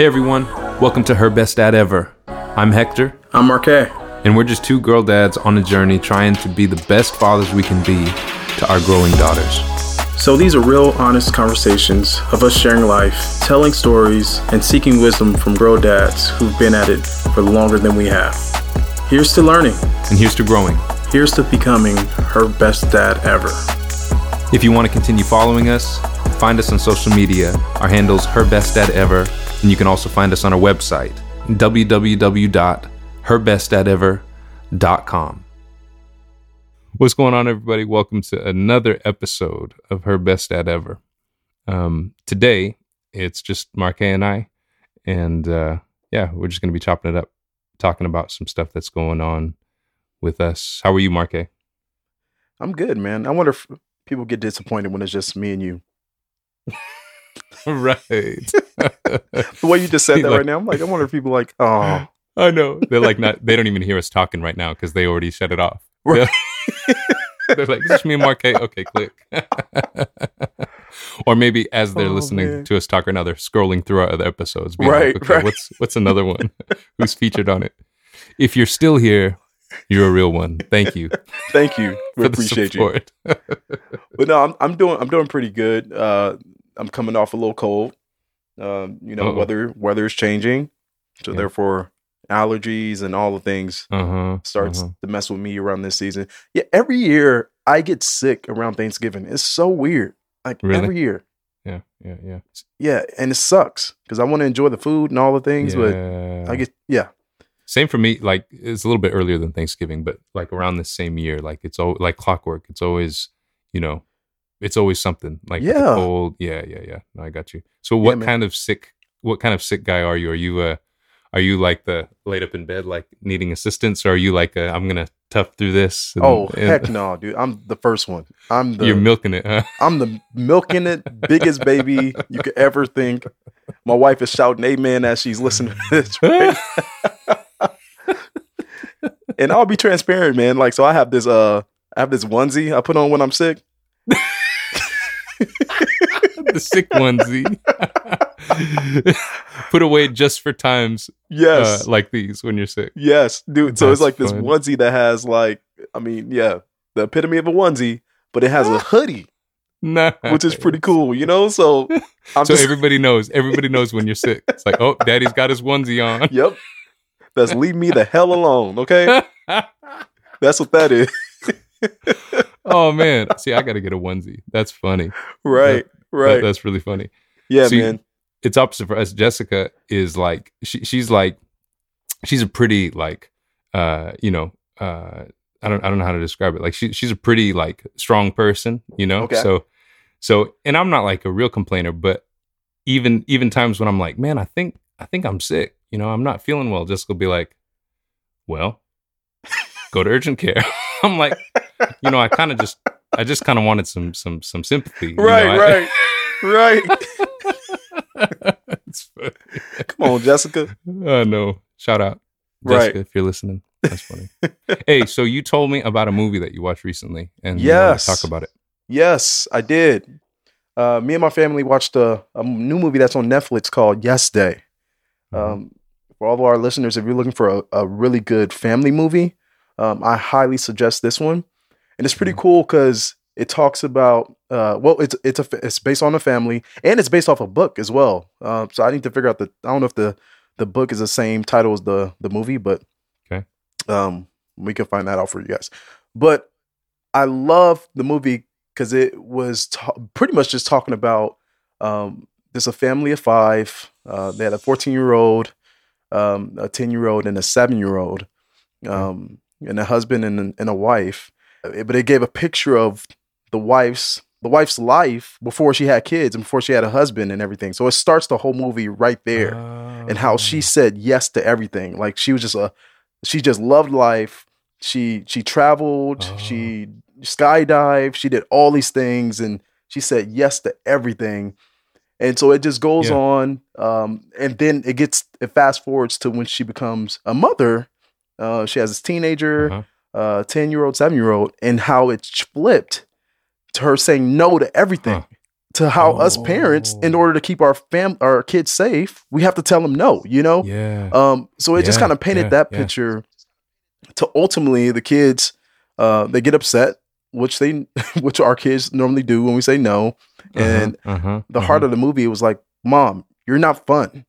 Hey everyone, welcome to Her Best Dad Ever. I'm Hector, I'm Marquet. and we're just two girl dads on a journey trying to be the best fathers we can be to our growing daughters. So these are real, honest conversations of us sharing life, telling stories, and seeking wisdom from girl dads who've been at it for longer than we have. Here's to learning. And here's to growing. Here's to becoming her best dad ever. If you want to continue following us, find us on social media. Our handle's Her Best Dad Ever, and you can also find us on our website, www.herbestdadever.com. What's going on, everybody? Welcome to another episode of Her Best Dad Ever. Um, today, it's just Marquet and I, and uh, yeah, we're just going to be chopping it up, talking about some stuff that's going on with us. How are you, Marquet? I'm good, man. I wonder if people get disappointed when it's just me and you. right. The way you just said that Like- right now, I'm like, I wonder if people like, oh, I know. They're like not. They don't even hear us talking right now because they already shut it off. Right. They're like, "This is me and Marquet." Okay, click. or maybe as they're Oh, listening man. to us talk right now, they're scrolling through our other episodes. being Right, like, okay, right. What's what's another one? Who's featured on it? If you're still here, you're a real one. Thank you. thank you. We appreciate you. But no, I'm, I'm doing I'm doing pretty good. Uh, I'm coming off a little cold. Um, you know, Uh-oh. weather weather is changing, so Yeah. therefore allergies and all the things Uh huh. starts to mess with me around this season. Yeah, every year I get sick around Thanksgiving. It's so weird. Like Really? every year. Yeah, yeah, yeah. Yeah, and it sucks because I want to enjoy the food and all the things, but I get yeah, Same for me. Like it's a little bit earlier than Thanksgiving, but like around the same year, like it's all like clockwork. It's always, you know, it's always something like Yeah. cold. Yeah, yeah, yeah. No, I got you. So what man. kind of sick? What kind of sick guy are you? Are you uh Are you like the laid up in bed, like needing assistance, or are you like, uh, I'm gonna tough through this? and- Oh and heck no, dude! I'm the first one. I'm the You're milking it, huh? I'm the milking it biggest baby you could ever think. My wife is shouting amen as she's listening to this. Right? and I'll be transparent, man. Like, so I have this uh I have this onesie I put on when I'm sick. the sick onesie. Put away just for times Yes. uh, like these when you're sick. yes, dude. So it's like this fun. onesie that has like I mean, yeah, the epitome of a onesie, but it has a hoodie, Nah. which is pretty cool, you know? So I'm So just everybody knows. Everybody knows when you're sick. It's like, oh, daddy's got his onesie on. Yep. That's leave me the hell alone, okay? That's what that is. Oh man. See, I gotta get a onesie. That's funny. Right. That- Right. that's really funny. yeah, See, man. It's opposite for us. Jessica is like she, she's like she's a pretty like uh you know uh I don't I don't know how to describe it. Like she she's a pretty like strong person, you know. Okay. So so and I'm not like a real complainer, but even even times when I'm like, man, I think I think I'm sick. You know, I'm not feeling well. Jessica will be like, well, go to urgent care. I'm like, you know, I kind of just I just kind of wanted some some some sympathy. you know, Right, I- right. Right. it's funny. Come on, Jessica. Oh know. Shout out, Right. Jessica, if you're listening. That's funny. hey, so you told me about a movie that you watched recently, and Yes. talk about it. Yes, I did. Uh, me and my family watched a, a new movie that's on Netflix called Yes Day. Mm-hmm. Um, for all of our listeners, if you're looking for a, a really good family movie, um, I highly suggest this one. And it's pretty Mhm. cool because it talks about uh, well, it's it's a it's based on a family and it's based off a book as well. Uh, so I need to figure out the I don't know if the the book is the same title as the the movie, but Okay. um, we can find that out for you guys. But I love the movie because it was ta- pretty much just talking about um, there's a family of five. Uh, they had a 14 year old, um, a 10 year old, and a seven year old, um, and a husband and, and a wife. Uh, But it gave a picture of the wife's the wife's life before she had kids and before she had a husband and everything. So it starts the whole movie right there and how she Oh. said yes to everything. Like she was just a she just loved life. She she traveled, Oh. she skydived, she did all these things and she said yes to everything. And so it just goes Yeah. on um and then it gets it fast forwards to when she becomes a mother. Uh she has this teenager, Uh-huh. Uh 10 year old, 7 year old, and how it's flipped to her saying no to everything. Huh. to how us parents, in Oh. order to keep our fam our kids safe, we have to tell them no. You know. Yeah. Um. So it just kind of painted yeah, that yeah. picture. To ultimately, the kids, uh, they get upset, which they, which our kids normally do when we say no. And uh-huh, uh-huh, the heart of the movie was like, "Mom, you're not fun.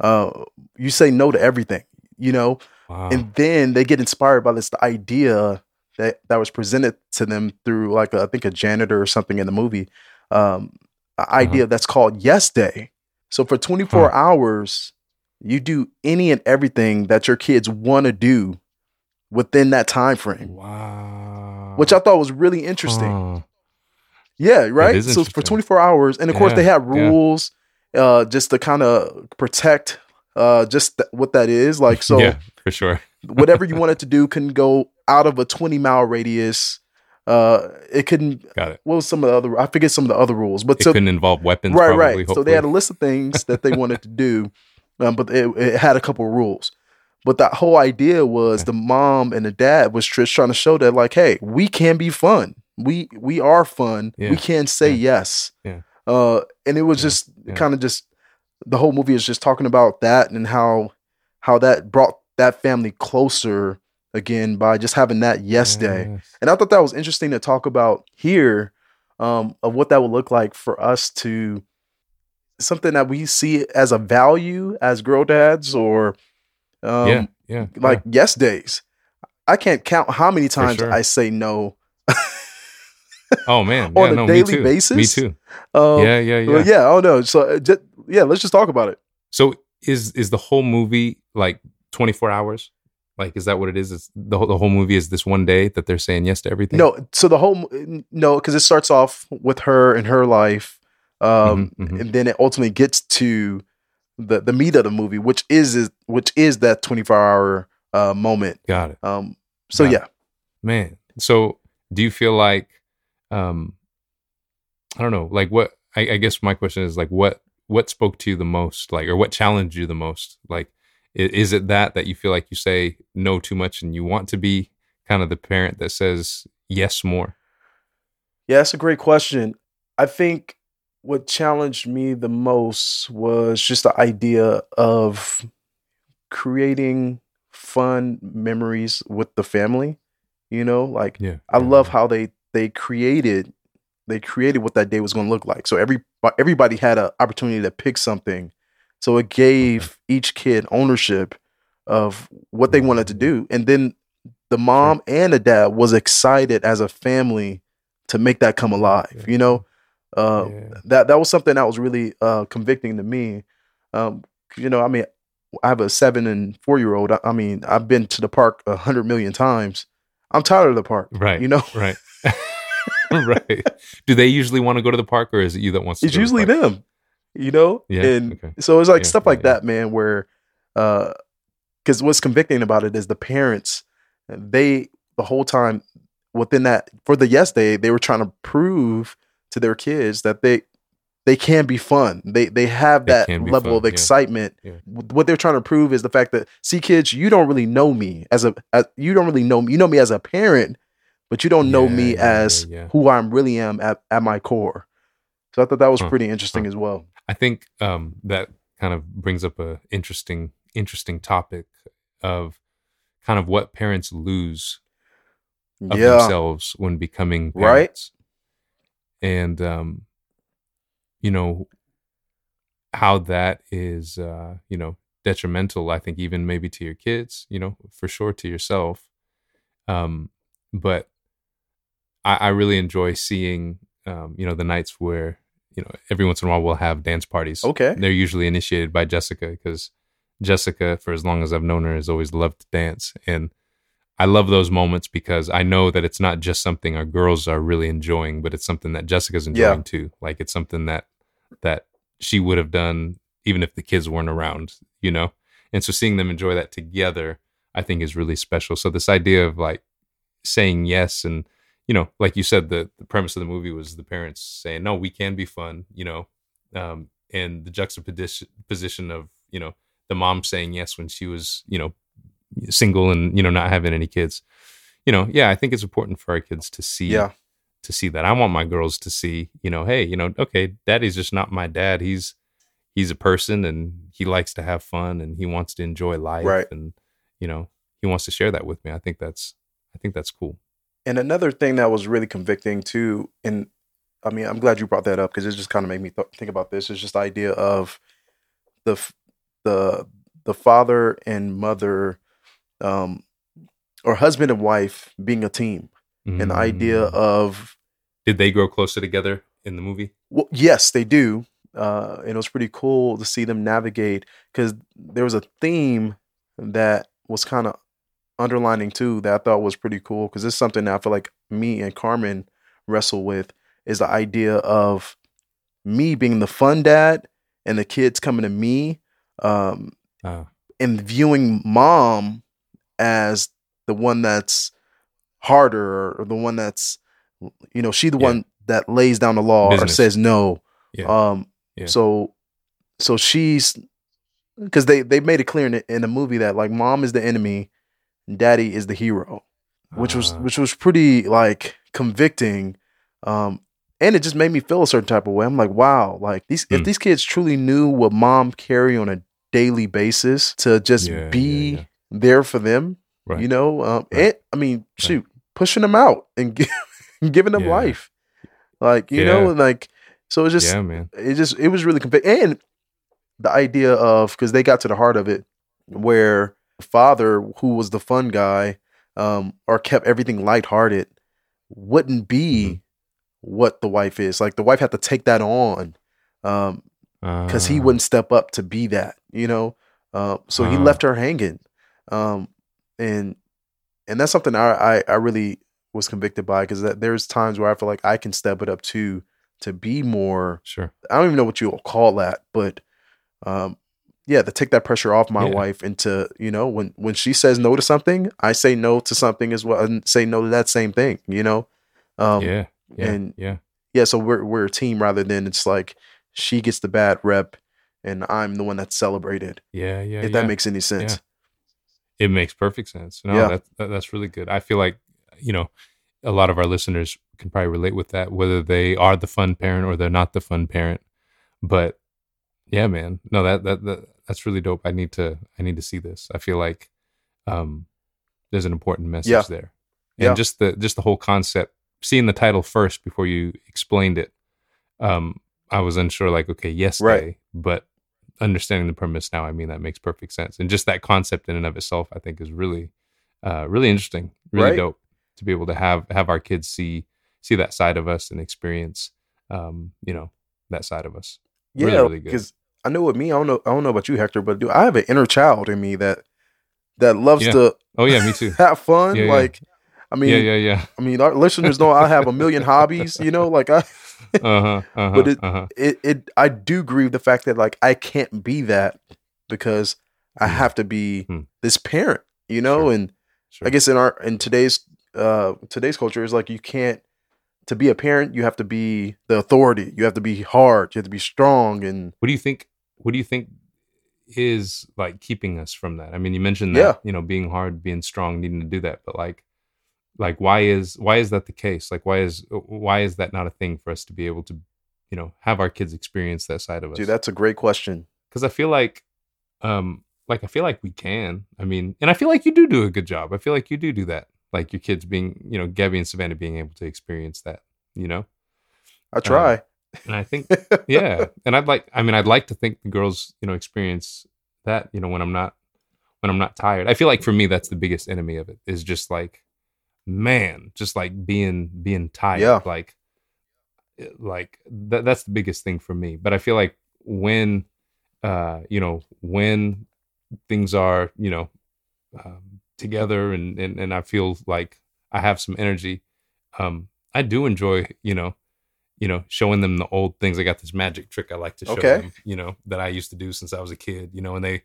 Uh, you say no to everything." You know. Wow. and then they get inspired by this idea that that was presented to them through like a, I think a janitor or something in the movie, um, an idea that's called Yes Day. So for 24 Huh. hours, you do any and everything that your kids want to do within that time frame, wow. which I thought was really interesting. Huh. Yeah, right. So for 24 hours, and of course they Yeah, have yeah. rules uh, just to kind of protect uh, just th- what that is. Like so, yeah, for sure. whatever you wanted to do couldn't go out of a 20 mile radius. Uh, it couldn't. Got it. What was some of the other? I forget some of the other rules, but It so couldn't involve weapons. right, probably, right. So they had a list of things that they wanted to do, um, but it, it had a couple of rules. But that whole idea was Okay. the mom and the dad was just trying to show that, like, hey, we can be fun. We we are fun. Yeah, We can say yeah, yes. yeah. Uh, and it was Yeah, just kind of just the whole movie is just talking about that and how how that brought that family closer again by just having that yes day. And I thought that was interesting to talk about here um, of what that would look like for us to something that we see as a value as girl dads or um, yeah, yeah. like yes days. I can't count how many times sure. I say no. oh man, on yeah, a no, daily me too. basis? Me too. Um, yeah, yeah, yeah. yeah. Oh no. So uh, just, yeah, let's just talk about it. So is is the whole movie like 24 hours? Like is that what it is? Is the whole, the whole movie is this one day that they're saying yes to everything? No, so the whole no, because it starts off with her and her life, um, Mhm, mhm. and then it ultimately gets to the the meat of the movie, which is, is which is that twenty four hour uh, moment. Got it. Um, so Got it. yeah, Man. So do you feel like um I don't know, like what I, I guess my question is like what what spoke to you the most? Like or what challenged you the most? Like is it that that you feel like you say no too much and you want to be kind of the parent that says yes more? yeah, that's a great question. I think what challenged me the most was just the idea of creating fun memories with the family. You know, like Yeah. I yeah, love how they they created they created what that day was going to look like. So every everybody had an opportunity to pick something. So it gave each kid ownership of what they wanted to do, and then the mom and the dad was excited as a family to make that come alive. You know, uh, Yeah. that that was something that was really uh, convicting to me. Um, you know, I mean, I have a seven and four year old. I, I mean, I've been to the park a hundred million times. I'm tired of the park. Right. You know, Right. right. Do they usually want to go to the park or is it you that wants to it's go to the usually park? them. You know, Yeah, and okay. so it's like Yeah, stuff like yeah. that, man. Where, uh, because what's convicting about it is the parents. They the whole time within that for the yes day they were trying to prove to their kids that they they can be fun. They they have that be level fun, of excitement. Yeah. What they're trying to prove is the fact that see kids, you don't really know me as a as, you don't really know me. You know me as a parent, but you don't know Yeah, me yeah, yeah, as yeah. who I really am at, at my core. So I thought that was pretty interesting as well. I think um, that kind of brings up a interesting interesting topic of kind of what parents lose of yeah. themselves when becoming Right. parents. And um you know how that is uh you know detrimental I think even maybe to your kids, you know, for sure to yourself. Um but I, I really enjoy seeing um you know the nights where you know every once in a while we'll have dance parties. Okay. They're usually initiated by Jessica because Jessica, for as long as I've known her, has always loved to dance. And I love those moments because I know that it's not just something our girls are really enjoying, but it's something that Jessica's enjoying Yeah. too. Like it's something that that she would have done even if the kids weren't around, you know? And so seeing them enjoy that together, I think is really special. So this idea of like saying yes and you know, like you said, the, the premise of the movie was the parents saying, no, we can be fun, you know, um, and the juxtaposition position of, you know, the mom saying yes when she was, you know, single and, you know, not having any kids. You know, yeah, I think it's important for our kids to see Yeah. to see that. I want my girls to see, you know, hey, you know, okay, daddy's just not my dad. He's he's a person and he likes to have fun and he wants to enjoy life Right. and you know, he wants to share that with me. I think that's I think that's cool. And another thing that was really convicting too, and I mean, I'm glad you brought that up because it just kind of made me th- think about this. It's just the idea of the f- the the father and mother, um, or husband and wife being a team, and the idea Mm. of did they grow closer together in the movie? well, yes, they do, uh, and it was pretty cool to see them navigate because there was a theme that was kind of underlining too that I thought was pretty cool because it's something that I feel like me and Carmen wrestle with is the idea of me being the fun dad and the kids coming to me um, Uh, and viewing mom as the one that's harder or the one that's you know she the Yeah. one that lays down the law or says no Yeah. um Yeah. so so she's because they they made it clear in the, in the movie that like mom is the enemy daddy is the hero which was uh, which was pretty like convicting um and it just made me feel a certain type of way i'm like wow like these if Hmm. these kids truly knew what mom carry on a daily basis to just Yeah, yeah, be yeah. there for them Right. you know um Right. and i mean shoot pushing them out and gi- giving them Yeah. life like you know Yeah. and like so it just yeah, man. it just it was really convicting and the idea of because they got to the heart of it where father who was the fun guy um or kept everything lighthearted wouldn't be Mhm. what the wife is like the wife had to take that on um because he Uh, wouldn't step up to be that you know uh, so he Ah. left her hanging um and and that's something i i, I really was convicted by because there's times where i feel like i can step it up too to be more Sure. I don't even know what you'll call that, but um, yeah, to take that pressure off my Yeah. wife and to you know when when she says no to something, I say no to something as well and say no to that same thing. You know, um, yeah. Yeah. and- yeah. yeah. So we're we're a team rather than it's like she gets the bad rep and I'm the one that's celebrated. Yeah. Yeah. if yeah. that makes any sense. It makes perfect sense. No, Yeah. that, that that's really good. I feel like you know a lot of our listeners can probably relate with that, whether they are the fun parent or they're not the fun parent. But yeah, man, no, that that, that that's really dope. I need to I need to see this. I feel like um, there's an important message Yeah. there, and Yeah. just the just the whole concept. Seeing the title first before you explained it, um, I was unsure. Like, okay, yes, Right. but understanding the premise now, I mean, that makes perfect sense. And just that concept in and of itself, I think, is really, uh, really interesting, really Right. dope to be able to have have our kids see see that side of us and experience, um, you know, that side of us. Yeah, really good. because I know with me, I don't know, I don't know about you, Hector, but do I have an inner child in me that that loves Yeah. to Oh yeah, me too. have fun? Yeah, yeah. like, I mean, yeah, yeah, yeah. I mean, our listeners know I have a million hobbies. You know, like I. Uh huh. Uh huh. But it- uh-huh. it, it I do grieve the fact that like I can't be that because I Hmm. have to be Hmm. this parent, you know, Sure. and Sure. I guess in our in today's uh today's culture is like you can't to be a parent you have to be the authority. You have to be hard, you have to be strong and What do you think? What do you think is like keeping us from that? I mean, you mentioned that Yeah. you know being hard, being strong, needing to do that, but like, like why is why is that the case? Like, why is why is that not a thing for us to be able to, you know, have our kids experience that side of us? dude, that's a great question. because I feel like, um, like I feel like we can. I mean, and I feel like you do do a good job. I feel like you do do that. Like your kids being, you know, Gabby and Savannah being able to experience that. You know, I try. And I think yeah and i'd like i mean i'd like to think the girls you know experience that you know when i'm not when i'm not tired i feel like for me that's the biggest enemy of it is just like man just like being being tired Yeah. like eh, like that, that's the biggest thing for me but i feel like when uh you know when things are you know um, together and, and and i feel like i have some energy um i do enjoy you know you know, showing them the old things. I got this magic trick I like to show Okay. them, you know, that I used to do since I was a kid, you know, and they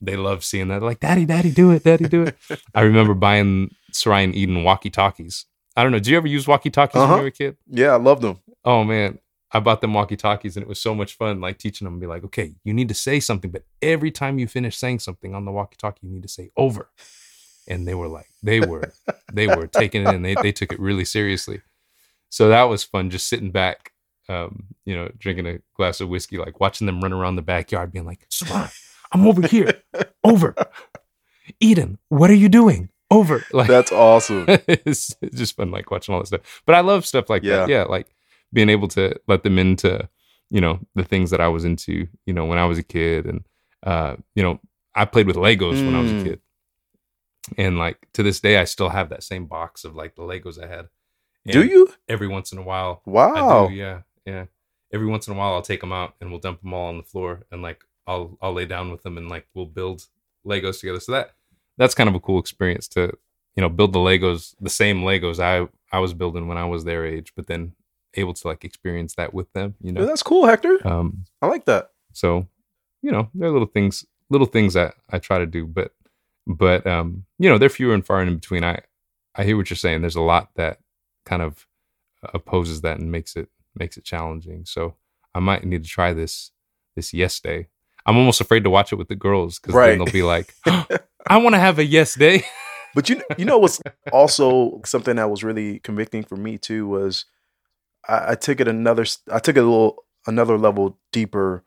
they love seeing that. They're like, Daddy, Daddy, do it, Daddy, do it. I remember buying Sarai and Eden walkie talkies. I don't know. Did you ever use walkie talkies when Uh-huh. you were a kid? yeah, I loved them. Oh man. I bought them walkie talkies and it was so much fun, like teaching them be like, okay, you need to say something, but every time you finish saying something on the walkie talkie, you need to say over. And they were like, they were, they were taking it and they, they took it really seriously. So that was fun, just sitting back, um, you know, drinking a glass of whiskey, like watching them run around the backyard, being like, Salon, I'm over here, over. Eden, what are you doing? Over. Like That's awesome. it's, it's just fun, like watching all this stuff. But I love stuff like that. Yeah. Yeah, like being able to let them into, you know, the things that I was into, you know, when I was a kid, and uh, you know, I played with Legos when I was a Mm. kid, and like to this day, I still have that same box of like the Legos I had. Do you? Every once in a while, Wow. I do. Yeah, yeah. Every once in a while, I'll take them out and we'll dump them all on the floor, and like I'll I'll lay down with them and like we'll build Legos together. So that that's kind of a cool experience to you know build the Legos, the same Legos I I was building when I was their age, but then able to like experience that with them. You Yeah, know, that's cool, Hector. um, I like that. so you know there are little things, little things that I try to do, but but um, you know they're fewer and far in between. I I hear what you're saying. There's a lot that kind of opposes that and makes it makes it challenging. So I might need to try this this yes day. I'm almost afraid to watch it with the girls because Right. then they'll be like, I want to have a yes day. But you you know what's also something that was really convicting for me too was I, I took it another I took it a little another level deeper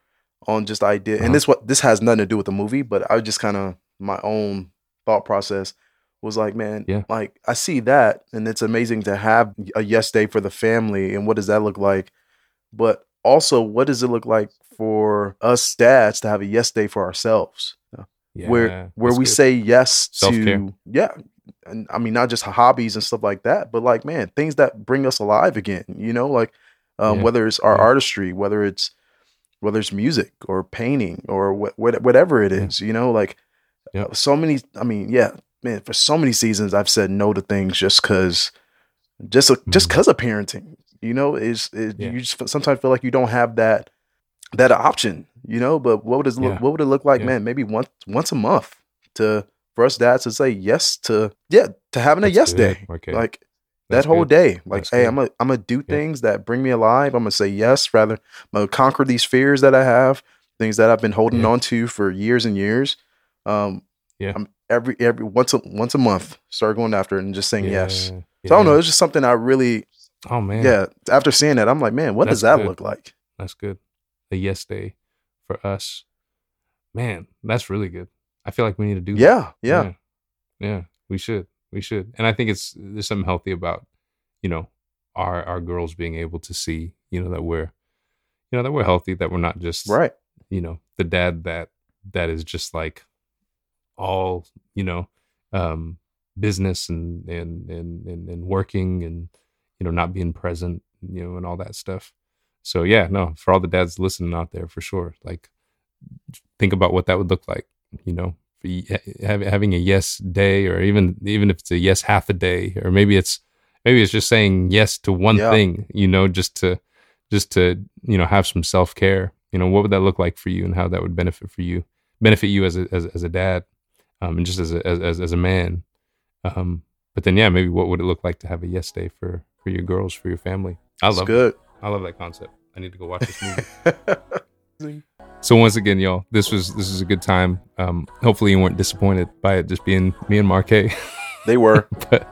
on just idea Uh-huh. and this what this has nothing to do with the movie but I just kind of my own thought process was like man Yeah. like I see that and it's amazing to have a yes day for the family and what does that look like but also what does it look like for us dads to have a yes day for ourselves where Yeah, where that's we good. say yes Self-care. to yeah and i mean not just hobbies and stuff like that but like man things that bring us alive again you know like um, Yeah. whether it's our Yeah. artistry whether it's whether it's music or painting or wh- wh- whatever it is, you know like Yep. so many i mean yeah man for so many seasons i've said no to things just because just just Mhm. because of parenting you know is is Yeah. you just sometimes feel like you don't have that that option you know but what would it look Yeah. what would it look like Yeah. man maybe once once a month to for us dads to say yes to yeah to having a yes good. day Okay. like That's that whole good. day like That's hey good. i'm gonna i'm gonna do things that bring me alive i'm gonna say yes rather i'm gonna conquer these fears that i have things that i've been holding on to for years and years um Yeah. i'm every every once a once a month start going after it and just saying yes Yeah, so i don't know it's just something i really Oh man. yeah after seeing that i'm like man what does that good. look like That's good. A yes day for us. Man, that's really good. I feel like we need to do that. yeah yeah yeah. Yeah, we should. We should. And I think it's there's something healthy about, you know, our our girls being able to see, you know, that we're you know, that we're healthy, that we're not just right you know, the dad that that is just like all, you know, um business and and and and, and working and you know, not being present, you know, and all that stuff. So yeah, no, for all the dads listening out there, for sure, like think about what that would look like. You know, for y- ha- hav- having a yes day, or even even if it's a yes half a day, or maybe it's maybe it's just saying yes to one Yeah. thing. You know, just to just to you know have some self care. You know, what would that look like for you, and how that would benefit for you, benefit you as a as, as a dad, um, and just as a as as, a man. Um, but then yeah, maybe what would it look like to have a yes day for for your girls, for your family? I love good I love that concept. I need to go watch this movie. so once again, y'all, this was this was a good time. Um, hopefully you weren't disappointed by it just being me and Marquet. they were but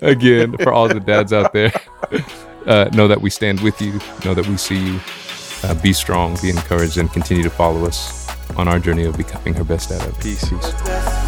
again, for all the dads out there, uh, know that we stand with you. Know that we see you. Uh, be strong, be encouraged, and continue to follow us on our journey of becoming her best dad ever. peace Peace.